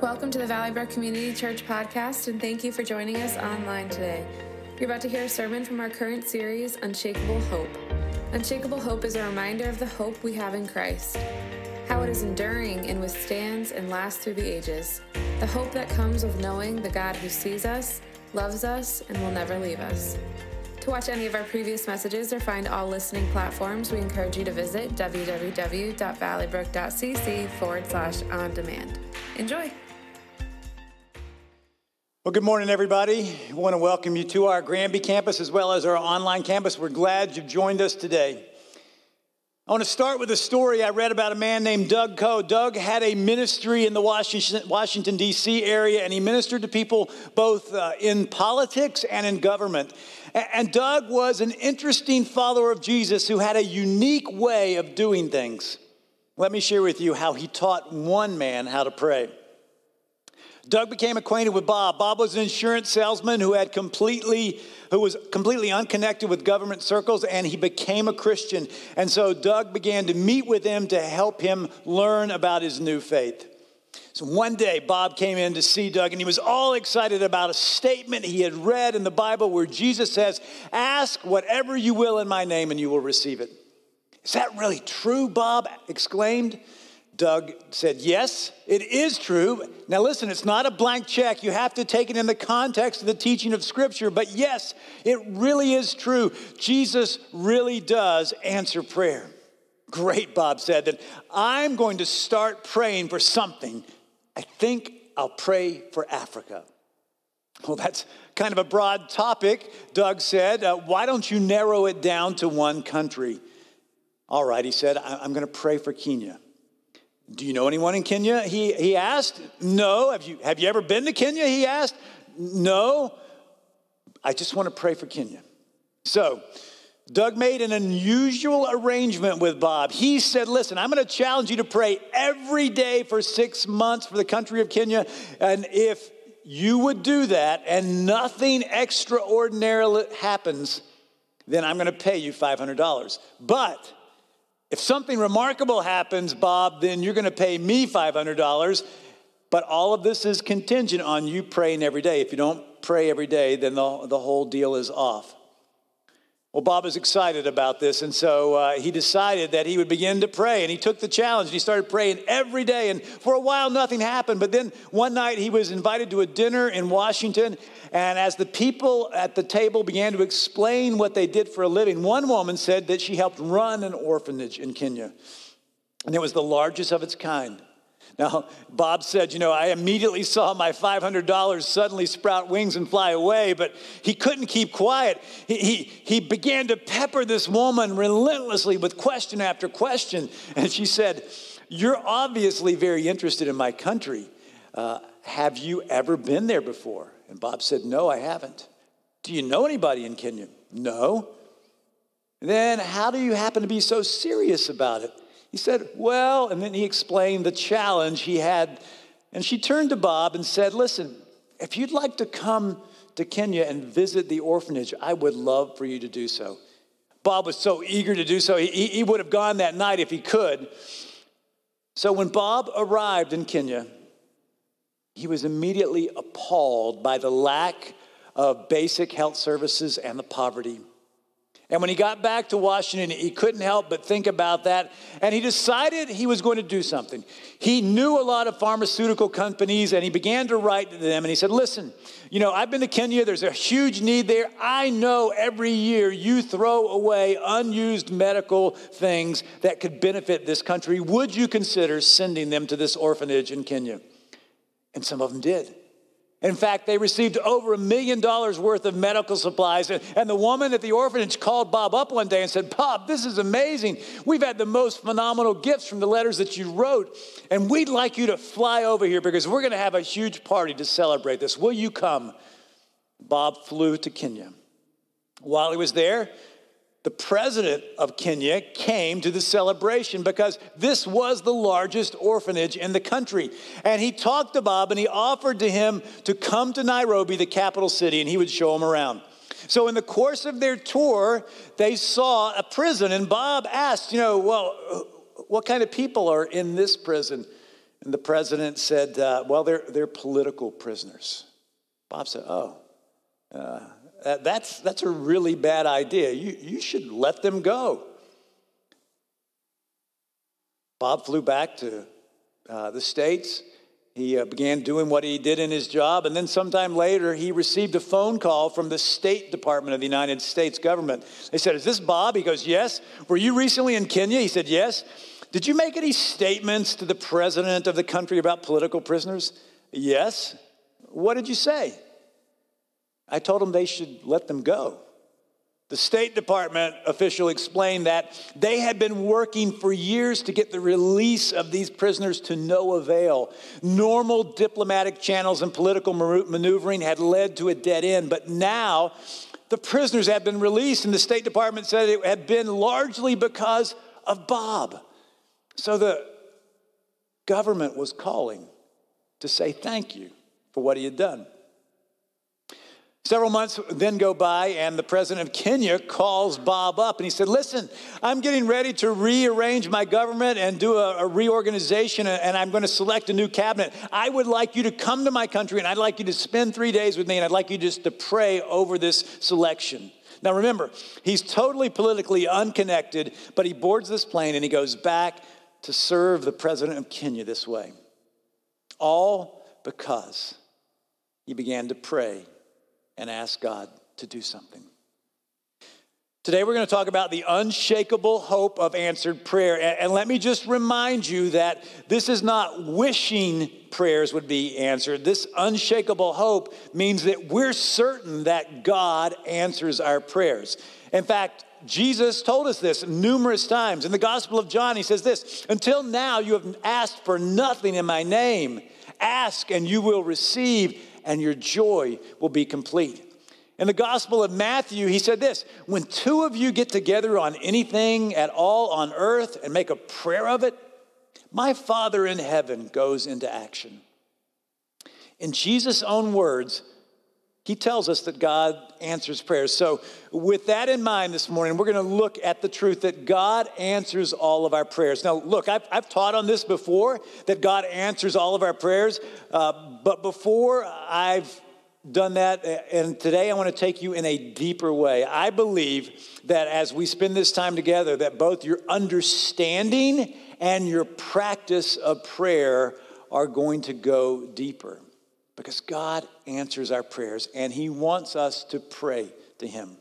Welcome to the Valley Brook Community Church podcast, and thank you for joining us online today. You're about to hear a sermon from our current series, Unshakable Hope. Unshakable Hope is a reminder of the hope we have in Christ, how it is enduring and withstands and lasts through the ages, the hope that comes with knowing the God who sees us, loves us, and will never leave us. To watch any of our previous messages or find all listening platforms, we encourage you to visit www.valleybrook.cc forward slash on demand. Enjoy! Well, good morning, everybody. I want to welcome you to our Granby campus as well as our online campus. We're glad you've joined us today. I want to start with a story I read about a man named Doug Coe. Doug had a ministry in the Washington, Washington D.C. area, and he ministered to people both uh, in politics and in government. And Doug was an interesting follower of Jesus who had a unique way of doing things. Let me share with you how he taught one man how to pray. Doug became acquainted with Bob. Bob was an insurance salesman who had completely who was completely unconnected with government circles and he became a Christian. And so Doug began to meet with him to help him learn about his new faith. So one day Bob came in to see Doug and he was all excited about a statement he had read in the Bible where Jesus says, "Ask whatever you will in my name and you will receive it." Is that really true? Bob exclaimed. Doug said, Yes, it is true. Now, listen, it's not a blank check. You have to take it in the context of the teaching of Scripture. But yes, it really is true. Jesus really does answer prayer. Great, Bob said, that I'm going to start praying for something. I think I'll pray for Africa. Well, that's kind of a broad topic, Doug said. Uh, why don't you narrow it down to one country? All right, he said, I'm going to pray for Kenya. Do you know anyone in Kenya? He, he asked. No. Have you, have you ever been to Kenya? He asked. No. I just want to pray for Kenya. So, Doug made an unusual arrangement with Bob. He said, Listen, I'm going to challenge you to pray every day for six months for the country of Kenya. And if you would do that and nothing extraordinary happens, then I'm going to pay you $500. But if something remarkable happens, Bob, then you're going to pay me $500. But all of this is contingent on you praying every day. If you don't pray every day, then the, the whole deal is off. Well, Bob is excited about this, and so uh, he decided that he would begin to pray, and he took the challenge, and he started praying every day. And for a while, nothing happened. But then one night, he was invited to a dinner in Washington, and as the people at the table began to explain what they did for a living, one woman said that she helped run an orphanage in Kenya, and it was the largest of its kind. Now, Bob said, You know, I immediately saw my $500 suddenly sprout wings and fly away, but he couldn't keep quiet. He, he, he began to pepper this woman relentlessly with question after question. And she said, You're obviously very interested in my country. Uh, have you ever been there before? And Bob said, No, I haven't. Do you know anybody in Kenya? No. Then how do you happen to be so serious about it? He said, Well, and then he explained the challenge he had. And she turned to Bob and said, Listen, if you'd like to come to Kenya and visit the orphanage, I would love for you to do so. Bob was so eager to do so, he, he would have gone that night if he could. So when Bob arrived in Kenya, he was immediately appalled by the lack of basic health services and the poverty. And when he got back to Washington, he couldn't help but think about that. And he decided he was going to do something. He knew a lot of pharmaceutical companies and he began to write to them. And he said, Listen, you know, I've been to Kenya. There's a huge need there. I know every year you throw away unused medical things that could benefit this country. Would you consider sending them to this orphanage in Kenya? And some of them did. In fact, they received over a million dollars worth of medical supplies. And the woman at the orphanage called Bob up one day and said, Bob, this is amazing. We've had the most phenomenal gifts from the letters that you wrote. And we'd like you to fly over here because we're going to have a huge party to celebrate this. Will you come? Bob flew to Kenya. While he was there, the president of Kenya came to the celebration because this was the largest orphanage in the country. And he talked to Bob and he offered to him to come to Nairobi, the capital city, and he would show him around. So, in the course of their tour, they saw a prison, and Bob asked, you know, well, what kind of people are in this prison? And the president said, uh, Well, they're, they're political prisoners. Bob said, Oh, uh, that's, that's a really bad idea. You, you should let them go. Bob flew back to uh, the States. He uh, began doing what he did in his job, and then sometime later, he received a phone call from the State Department of the United States government. They said, Is this Bob? He goes, Yes. Were you recently in Kenya? He said, Yes. Did you make any statements to the president of the country about political prisoners? Yes. What did you say? I told them they should let them go. The State Department official explained that they had been working for years to get the release of these prisoners to no avail. Normal diplomatic channels and political maneuvering had led to a dead end, but now the prisoners had been released, and the State Department said it had been largely because of Bob. So the government was calling to say thank you for what he had done. Several months then go by, and the president of Kenya calls Bob up and he said, Listen, I'm getting ready to rearrange my government and do a, a, reorganization, and I'm going to select a new cabinet. I would like you to come to my country, and I'd like you to spend three days with me, and I'd like you just to pray over this selection. Now remember, he's totally politically unconnected, but he boards this plane and he goes back to serve the president of Kenya this way. All because he began to pray and ask God to do something. Today, we're going to talk about the unshakable hope of answered prayer. And let me just remind you that this is not wishing prayers would be answered. This unshakable hope means that we're certain that God answers our prayers. In fact, Jesus told us this numerous times. In the Gospel of John, he says this Until now, you have asked for nothing in my name. Ask and you will receive and your joy will be complete. In the Gospel of Matthew, he said this When two of you get together on anything at all on earth and make a prayer of it, my Father in heaven goes into action. In Jesus' own words, he tells us that God answers prayers. So, with that in mind this morning, we're going to look at the truth that God answers all of our prayers. Now, look, I've, I've taught on this before that God answers all of our prayers, uh, but before I've done that, and today I want to take you in a deeper way. I believe that as we spend this time together, that both your understanding and your practice of prayer are going to go deeper because God answers our prayers and He wants us to pray to Him.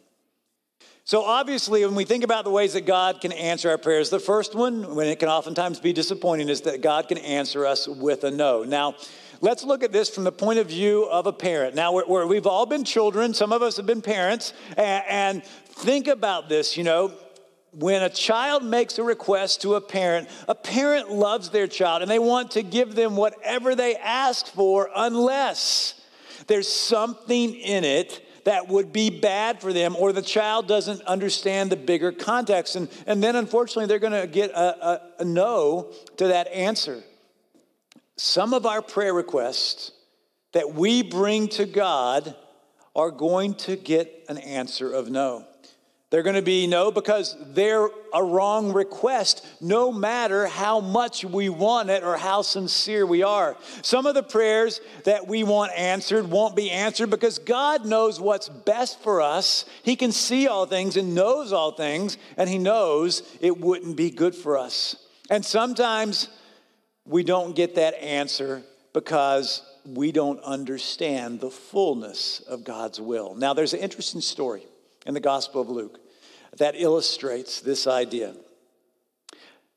So, obviously, when we think about the ways that God can answer our prayers, the first one, when it can oftentimes be disappointing, is that God can answer us with a no. Now, let's look at this from the point of view of a parent. Now, we have all been children, some of us have been parents, and, and think about this, you know when a child makes a request to a parent, a parent loves their child and they want to give them whatever they ask for, unless there's something in it that would be bad for them or the child doesn't understand the bigger context. And, and then, unfortunately, they're going to get a, a, a no to that answer. Some of our prayer requests that we bring to God are going to get an answer of no. They're going to be no because they're a wrong request, no matter how much we want it or how sincere we are. Some of the prayers that we want answered won't be answered because God knows what's best for us. He can see all things and knows all things, and He knows it wouldn't be good for us. And sometimes we don't get that answer because we don't understand the fullness of God's will. Now, there's an interesting story in the Gospel of Luke that illustrates this idea.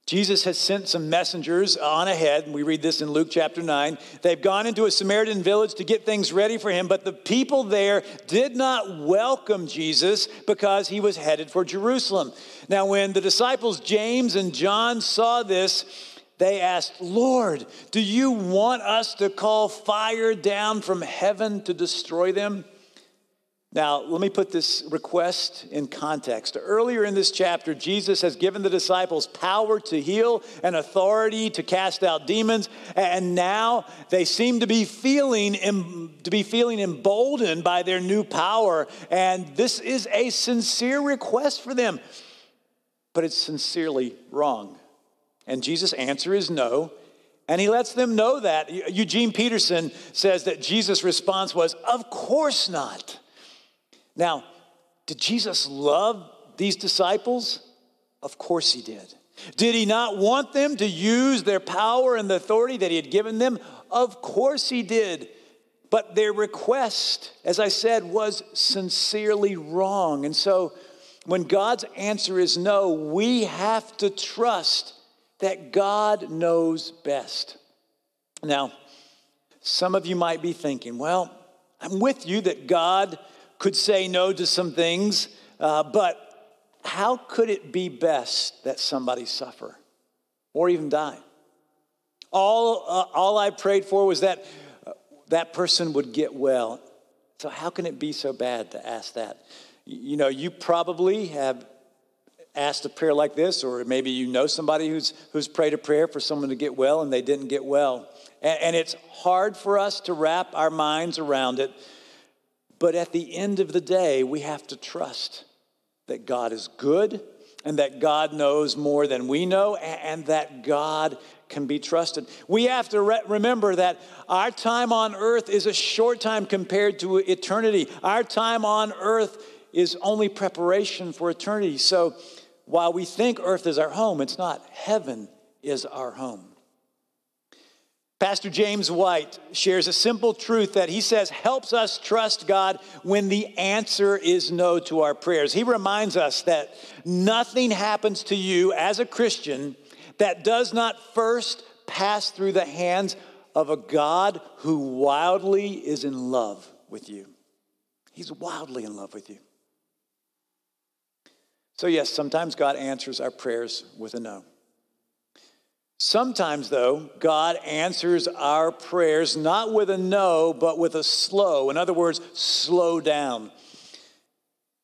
Jesus has sent some messengers on ahead. And we read this in Luke chapter 9. They've gone into a Samaritan village to get things ready for him, but the people there did not welcome Jesus because he was headed for Jerusalem. Now, when the disciples James and John saw this, they asked, Lord, do you want us to call fire down from heaven to destroy them? Now, let me put this request in context. Earlier in this chapter, Jesus has given the disciples power to heal and authority to cast out demons, and now they seem to be feeling to be feeling emboldened by their new power, and this is a sincere request for them. But it's sincerely wrong. And Jesus' answer is no, And he lets them know that. Eugene Peterson says that Jesus' response was, Of course not. Now, did Jesus love these disciples? Of course he did. Did he not want them to use their power and the authority that he had given them? Of course he did. But their request, as I said, was sincerely wrong. And so when God's answer is no, we have to trust that God knows best. Now, some of you might be thinking, well, I'm with you that God could say no to some things, uh, but how could it be best that somebody suffer or even die? All, uh, all I prayed for was that uh, that person would get well. So, how can it be so bad to ask that? You know, you probably have asked a prayer like this, or maybe you know somebody who's, who's prayed a prayer for someone to get well and they didn't get well. And, and it's hard for us to wrap our minds around it. But at the end of the day, we have to trust that God is good and that God knows more than we know and that God can be trusted. We have to re- remember that our time on earth is a short time compared to eternity. Our time on earth is only preparation for eternity. So while we think earth is our home, it's not. Heaven is our home. Pastor James White shares a simple truth that he says helps us trust God when the answer is no to our prayers. He reminds us that nothing happens to you as a Christian that does not first pass through the hands of a God who wildly is in love with you. He's wildly in love with you. So, yes, sometimes God answers our prayers with a no. Sometimes, though, God answers our prayers not with a no, but with a slow. In other words, slow down.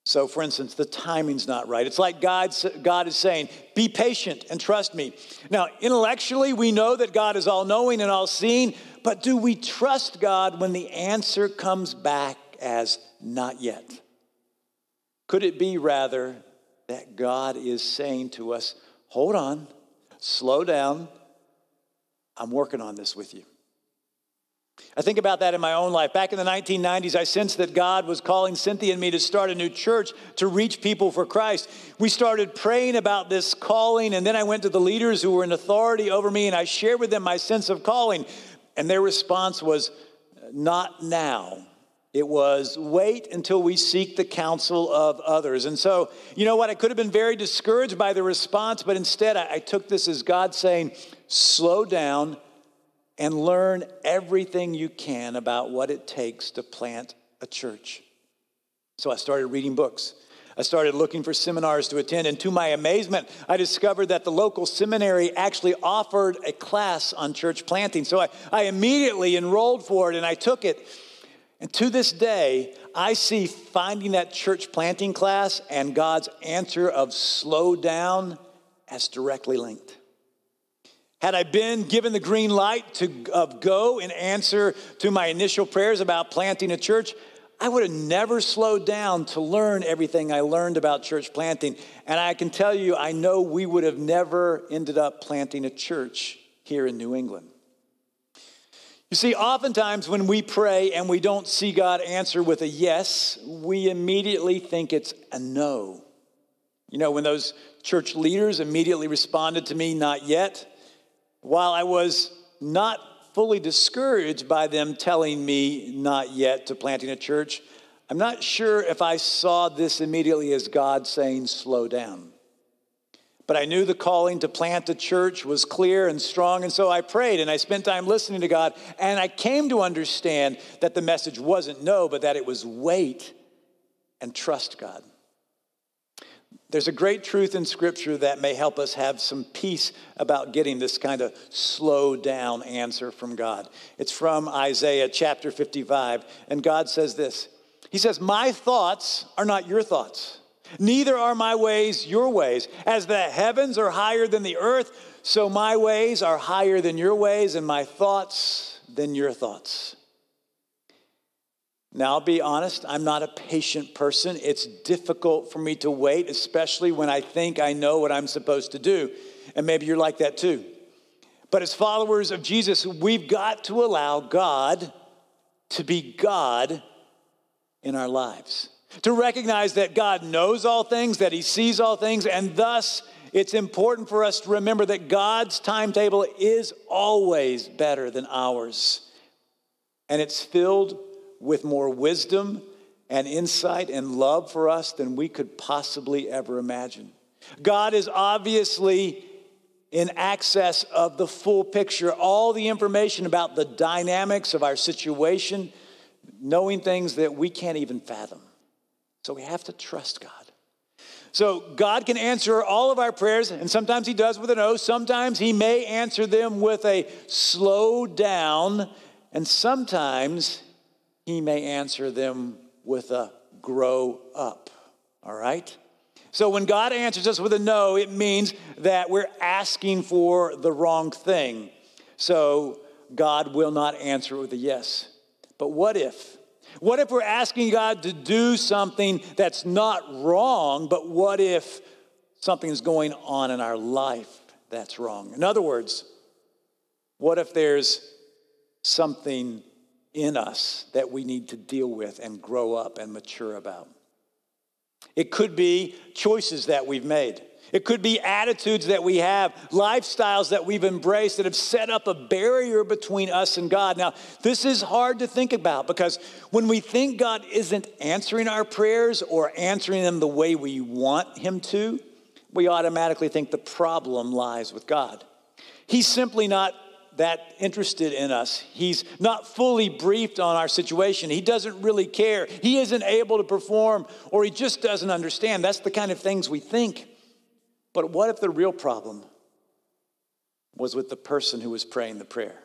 So, for instance, the timing's not right. It's like God, God is saying, Be patient and trust me. Now, intellectually, we know that God is all knowing and all seeing, but do we trust God when the answer comes back as not yet? Could it be rather that God is saying to us, hold on, slow down. I'm working on this with you. I think about that in my own life. Back in the 1990s, I sensed that God was calling Cynthia and me to start a new church to reach people for Christ. We started praying about this calling, and then I went to the leaders who were in authority over me and I shared with them my sense of calling. And their response was, Not now. It was wait until we seek the counsel of others. And so, you know what? I could have been very discouraged by the response, but instead I, I took this as God saying, slow down and learn everything you can about what it takes to plant a church. So I started reading books. I started looking for seminars to attend, and to my amazement, I discovered that the local seminary actually offered a class on church planting. So I, I immediately enrolled for it and I took it. And to this day, I see finding that church planting class and God's answer of slow down as directly linked. Had I been given the green light to of go in answer to my initial prayers about planting a church, I would have never slowed down to learn everything I learned about church planting. And I can tell you, I know we would have never ended up planting a church here in New England. You see, oftentimes when we pray and we don't see God answer with a yes, we immediately think it's a no. You know, when those church leaders immediately responded to me, not yet, while I was not fully discouraged by them telling me not yet to planting a church, I'm not sure if I saw this immediately as God saying, slow down. But I knew the calling to plant a church was clear and strong, and so I prayed and I spent time listening to God. And I came to understand that the message wasn't no, but that it was wait and trust God. There's a great truth in Scripture that may help us have some peace about getting this kind of slow down answer from God. It's from Isaiah chapter 55, and God says this He says, My thoughts are not your thoughts Neither are my ways your ways. As the heavens are higher than the earth, so my ways are higher than your ways, and my thoughts than your thoughts. Now, I'll be honest, I'm not a patient person. It's difficult for me to wait, especially when I think I know what I'm supposed to do. And maybe you're like that too. But as followers of Jesus, we've got to allow God to be God in our lives. To recognize that God knows all things, that He sees all things, and thus it's important for us to remember that God's timetable is always better than ours. And it's filled with more wisdom and insight and love for us than we could possibly ever imagine. God is obviously in access of the full picture, all the information about the dynamics of our situation, knowing things that we can't even fathom. So we have to trust God. So God can answer all of our prayers, and sometimes He does with an O. Sometimes He may answer them with a slow down, and sometimes He may answer them with a grow up. All right? So when God answers us with a no, it means that we're asking for the wrong thing. So God will not answer with a yes. But what if? What if we're asking God to do something that's not wrong, but what if something's going on in our life that's wrong? In other words, what if there's something in us that we need to deal with and grow up and mature about? It could be choices that we've made. It could be attitudes that we have, lifestyles that we've embraced that have set up a barrier between us and God. Now, this is hard to think about because when we think God isn't answering our prayers or answering them the way we want Him to, we automatically think the problem lies with God. He's simply not that interested in us. He's not fully briefed on our situation. He doesn't really care. He isn't able to perform, or he just doesn't understand. That's the kind of things we think. But what if the real problem was with the person who was praying the prayer,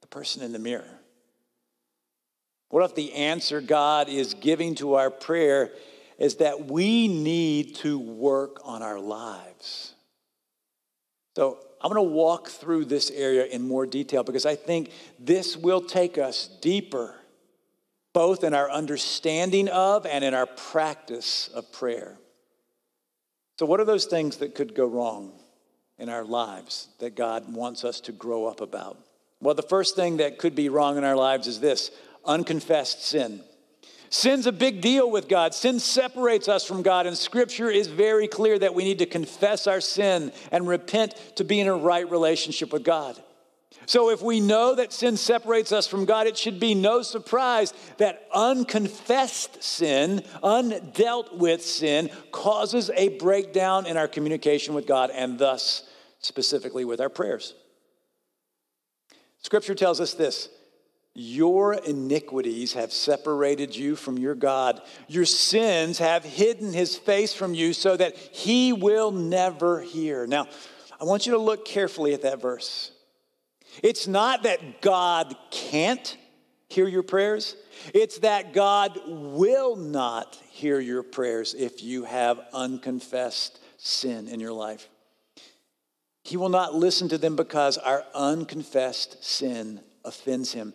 the person in the mirror? What if the answer God is giving to our prayer is that we need to work on our lives? So I'm going to walk through this area in more detail because I think this will take us deeper, both in our understanding of and in our practice of prayer. So, what are those things that could go wrong in our lives that God wants us to grow up about? Well, the first thing that could be wrong in our lives is this unconfessed sin. Sin's a big deal with God. Sin separates us from God, and Scripture is very clear that we need to confess our sin and repent to be in a right relationship with God. So, if we know that sin separates us from God, it should be no surprise that unconfessed sin, undealt with sin, causes a breakdown in our communication with God and thus specifically with our prayers. Scripture tells us this your iniquities have separated you from your God. Your sins have hidden his face from you so that he will never hear. Now, I want you to look carefully at that verse. It's not that God can't hear your prayers, it's that God will not hear your prayers if you have unconfessed sin in your life. He will not listen to them because our unconfessed sin offends him.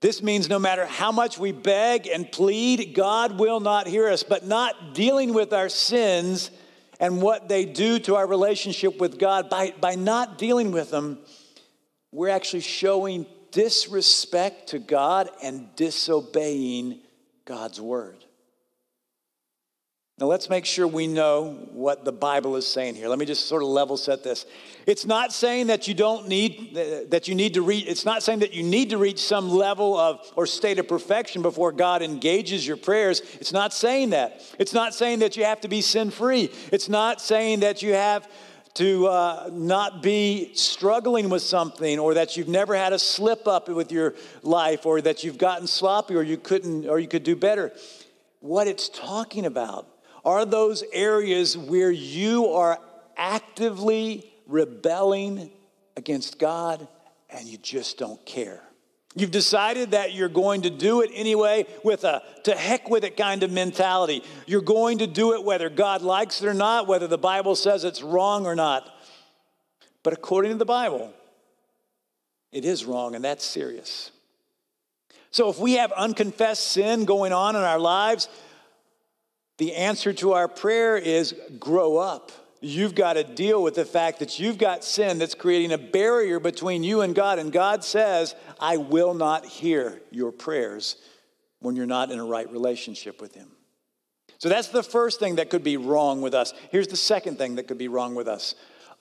This means no matter how much we beg and plead, God will not hear us. But not dealing with our sins and what they do to our relationship with God, by, by not dealing with them, we're actually showing disrespect to God and disobeying God's word. Now, let's make sure we know what the Bible is saying here. Let me just sort of level set this. It's not saying that you don't need, that you need to reach, it's not saying that you need to reach some level of or state of perfection before God engages your prayers. It's not saying that. It's not saying that you have to be sin free. It's not saying that you have to uh, not be struggling with something or that you've never had a slip up with your life or that you've gotten sloppy or you couldn't or you could do better. What it's talking about are those areas where you are actively rebelling against God and you just don't care. You've decided that you're going to do it anyway with a to heck with it kind of mentality. You're going to do it whether God likes it or not, whether the Bible says it's wrong or not. But according to the Bible, it is wrong, and that's serious. So if we have unconfessed sin going on in our lives, the answer to our prayer is grow up. You've got to deal with the fact that you've got sin that's creating a barrier between you and God. And God says, I will not hear your prayers when you're not in a right relationship with Him. So that's the first thing that could be wrong with us. Here's the second thing that could be wrong with us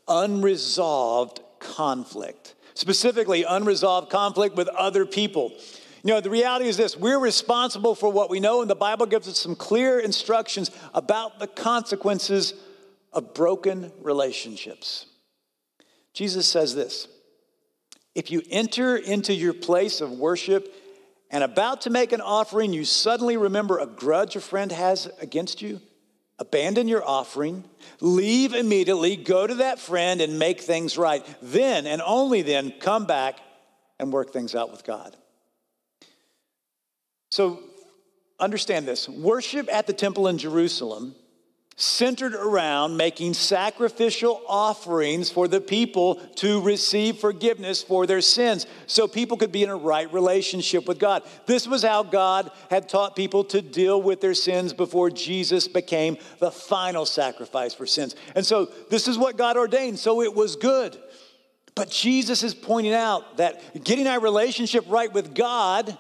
unresolved conflict, specifically, unresolved conflict with other people. You know, the reality is this we're responsible for what we know, and the Bible gives us some clear instructions about the consequences of broken relationships. Jesus says this If you enter into your place of worship and about to make an offering, you suddenly remember a grudge a friend has against you, abandon your offering, leave immediately, go to that friend and make things right. Then and only then come back and work things out with God. So understand this worship at the temple in Jerusalem centered around making sacrificial offerings for the people to receive forgiveness for their sins so people could be in a right relationship with God. This was how God had taught people to deal with their sins before Jesus became the final sacrifice for sins. And so this is what God ordained, so it was good. But Jesus is pointing out that getting our relationship right with God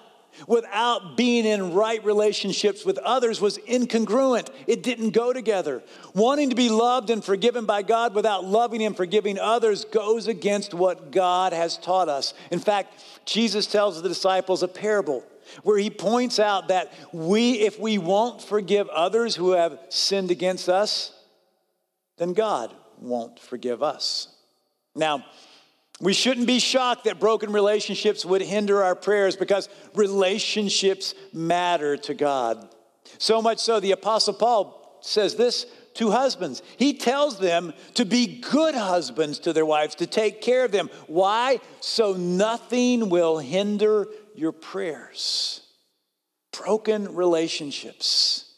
without being in right relationships with others was incongruent. It didn't go together. Wanting to be loved and forgiven by God without loving and forgiving others goes against what God has taught us. In fact, Jesus tells the disciples a parable where he points out that we, if we won't forgive others who have sinned against us, then God won't forgive us. Now, we shouldn't be shocked that broken relationships would hinder our prayers because relationships matter to God. So much so, the Apostle Paul says this to husbands. He tells them to be good husbands to their wives, to take care of them. Why? So nothing will hinder your prayers. Broken relationships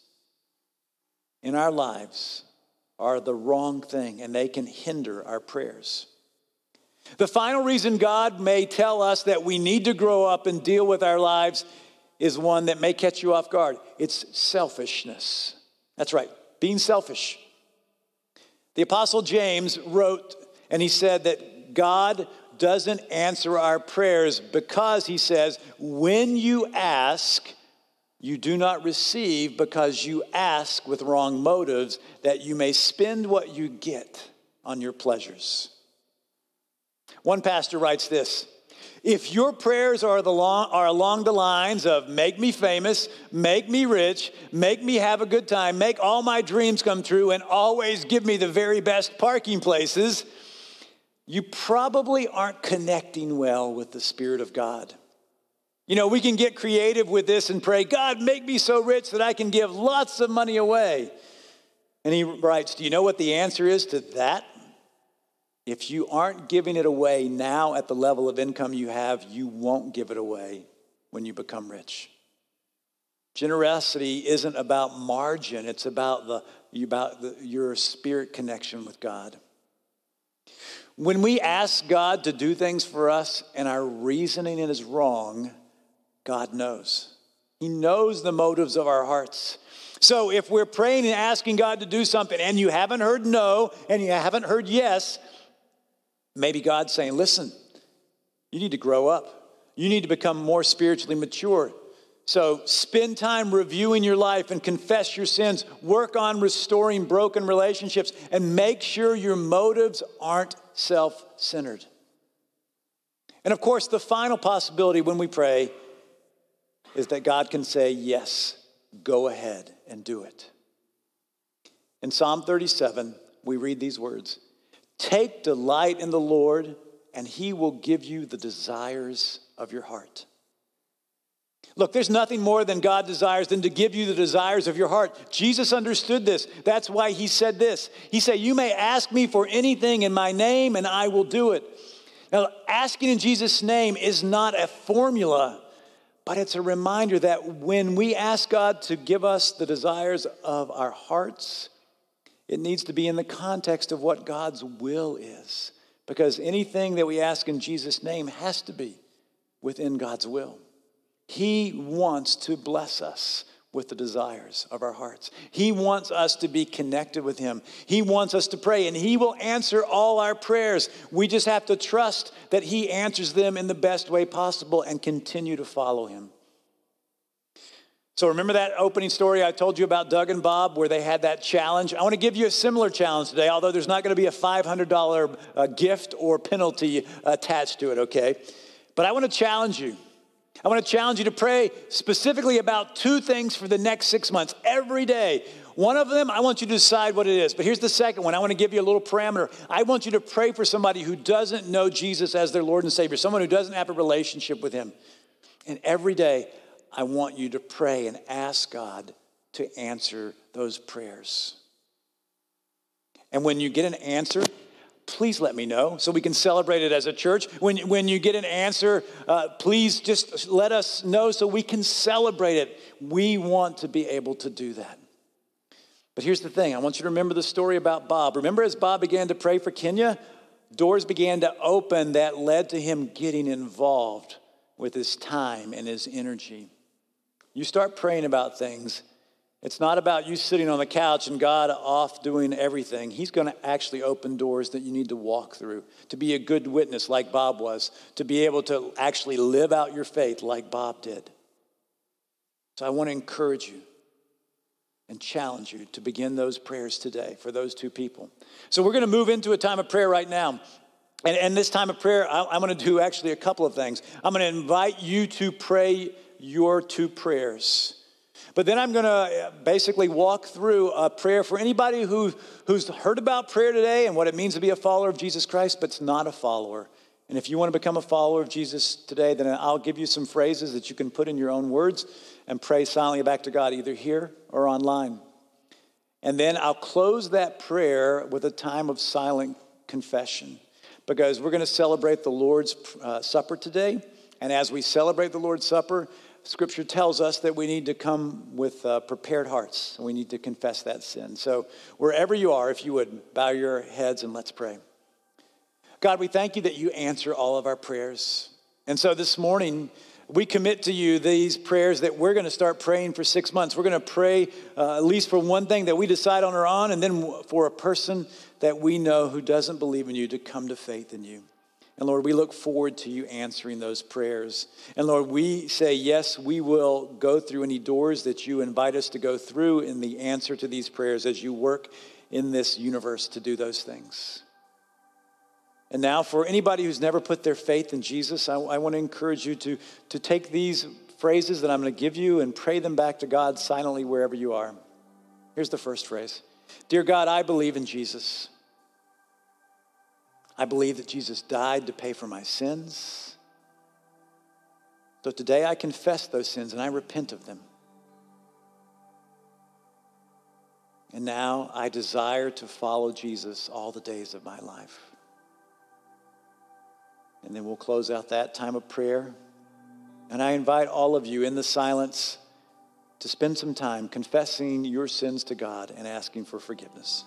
in our lives are the wrong thing, and they can hinder our prayers. The final reason God may tell us that we need to grow up and deal with our lives is one that may catch you off guard it's selfishness. That's right, being selfish. The Apostle James wrote, and he said that God doesn't answer our prayers because he says, when you ask, you do not receive because you ask with wrong motives, that you may spend what you get on your pleasures. One pastor writes this If your prayers are, the long, are along the lines of make me famous, make me rich, make me have a good time, make all my dreams come true, and always give me the very best parking places, you probably aren't connecting well with the Spirit of God. You know, we can get creative with this and pray, God, make me so rich that I can give lots of money away. And he writes, Do you know what the answer is to that? If you aren't giving it away now at the level of income you have, you won't give it away when you become rich. Generosity isn't about margin, it's about, the, about the, your spirit connection with God. When we ask God to do things for us and our reasoning is wrong, God knows. He knows the motives of our hearts. So if we're praying and asking God to do something and you haven't heard no and you haven't heard yes, Maybe God's saying, listen, you need to grow up. You need to become more spiritually mature. So spend time reviewing your life and confess your sins. Work on restoring broken relationships and make sure your motives aren't self centered. And of course, the final possibility when we pray is that God can say, Yes, go ahead and do it. In Psalm 37, we read these words Take delight in the Lord, and he will give you the desires of your heart. Look, there's nothing more than God desires than to give you the desires of your heart. Jesus understood this. That's why he said this. He said, You may ask me for anything in my name, and I will do it. Now, asking in Jesus' name is not a formula, but it's a reminder that when we ask God to give us the desires of our hearts, it needs to be in the context of what God's will is. Because anything that we ask in Jesus' name has to be within God's will. He wants to bless us with the desires of our hearts. He wants us to be connected with Him. He wants us to pray, and He will answer all our prayers. We just have to trust that He answers them in the best way possible and continue to follow Him. So, remember that opening story I told you about Doug and Bob where they had that challenge? I want to give you a similar challenge today, although there's not going to be a $500 uh, gift or penalty attached to it, okay? But I want to challenge you. I want to challenge you to pray specifically about two things for the next six months every day. One of them, I want you to decide what it is. But here's the second one. I want to give you a little parameter. I want you to pray for somebody who doesn't know Jesus as their Lord and Savior, someone who doesn't have a relationship with Him. And every day, I want you to pray and ask God to answer those prayers. And when you get an answer, please let me know so we can celebrate it as a church. When, when you get an answer, uh, please just let us know so we can celebrate it. We want to be able to do that. But here's the thing I want you to remember the story about Bob. Remember, as Bob began to pray for Kenya, doors began to open that led to him getting involved with his time and his energy. You start praying about things it's not about you sitting on the couch and God off doing everything. He's going to actually open doors that you need to walk through, to be a good witness like Bob was, to be able to actually live out your faith like Bob did. So I want to encourage you and challenge you to begin those prayers today for those two people. So we're going to move into a time of prayer right now. And, and this time of prayer, I, I'm going to do actually a couple of things. I'm going to invite you to pray your two prayers. But then I'm going to uh, basically walk through a prayer for anybody who, who's heard about prayer today and what it means to be a follower of Jesus Christ, but's not a follower. And if you want to become a follower of Jesus today, then I'll give you some phrases that you can put in your own words and pray silently back to God, either here or online. And then I'll close that prayer with a time of silent confession because we're going to celebrate the Lord's uh, Supper today. And as we celebrate the Lord's Supper, Scripture tells us that we need to come with uh, prepared hearts. And we need to confess that sin. So, wherever you are, if you would bow your heads and let's pray. God, we thank you that you answer all of our prayers. And so this morning, we commit to you these prayers that we're going to start praying for six months. We're going to pray uh, at least for one thing that we decide on our own, and then for a person that we know who doesn't believe in you to come to faith in you. And Lord, we look forward to you answering those prayers. And Lord, we say, yes, we will go through any doors that you invite us to go through in the answer to these prayers as you work in this universe to do those things. And now, for anybody who's never put their faith in Jesus, I, I want to encourage you to, to take these phrases that I'm going to give you and pray them back to God silently wherever you are. Here's the first phrase Dear God, I believe in Jesus. I believe that Jesus died to pay for my sins. So today I confess those sins and I repent of them. And now I desire to follow Jesus all the days of my life. And then we'll close out that time of prayer. And I invite all of you in the silence to spend some time confessing your sins to God and asking for forgiveness.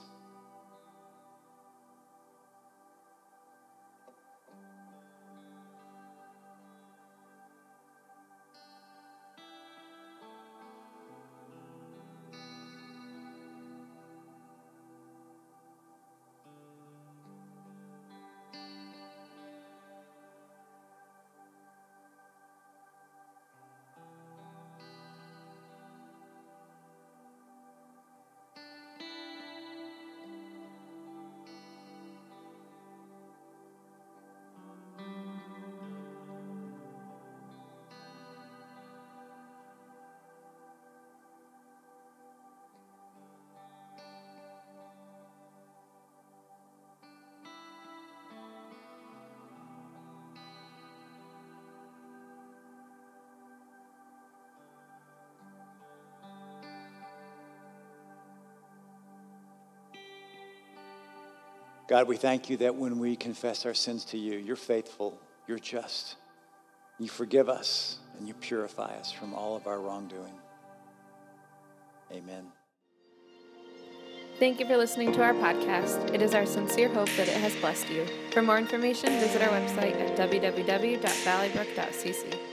God, we thank you that when we confess our sins to you, you're faithful, you're just. You forgive us and you purify us from all of our wrongdoing. Amen. Thank you for listening to our podcast. It is our sincere hope that it has blessed you. For more information, visit our website at www.valleybrook.cc.